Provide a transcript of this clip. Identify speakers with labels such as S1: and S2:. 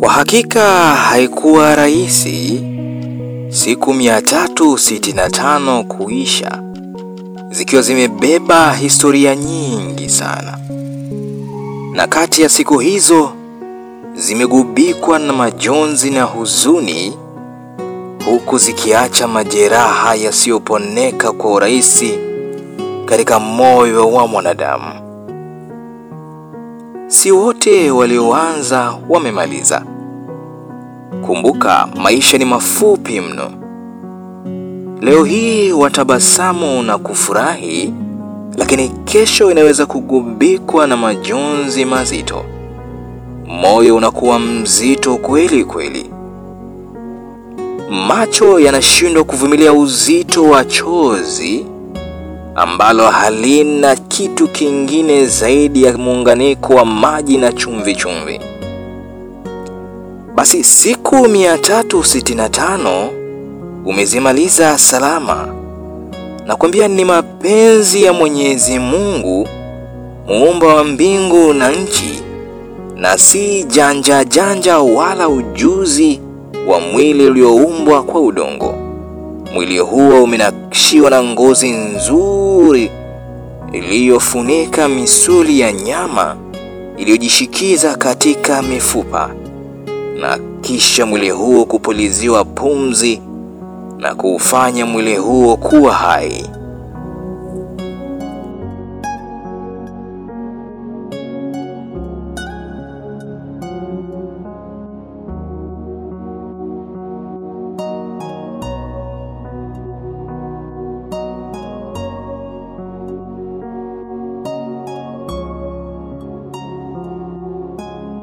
S1: Kwa hakika haikuwa rahisi siku 365 kuisha zikiwa zimebeba historia nyingi sana, na kati ya siku hizo zimegubikwa na majonzi na huzuni, huku zikiacha majeraha yasiyoponeka kwa urahisi katika moyo wa mwanadamu. Si wote walioanza wamemaliza. Kumbuka, maisha ni mafupi mno. Leo hii watabasamu na kufurahi, lakini kesho inaweza kugubikwa na majonzi mazito. Moyo unakuwa mzito kweli kweli, macho yanashindwa kuvumilia uzito wa chozi ambalo halina kitu kingine zaidi ya muunganiko wa maji na chumvi chumvi. Basi siku 365 umezimaliza salama. Nakwambia ni mapenzi ya Mwenyezi Mungu muumba wa mbingu na nchi, na si janja janja wala ujuzi wa mwili ulioumbwa kwa udongo. Mwili huo umenakshiwa na ngozi nzuri iliyofunika misuli ya nyama iliyojishikiza katika mifupa, na kisha mwili huo kupuliziwa pumzi na kuufanya mwili huo kuwa hai.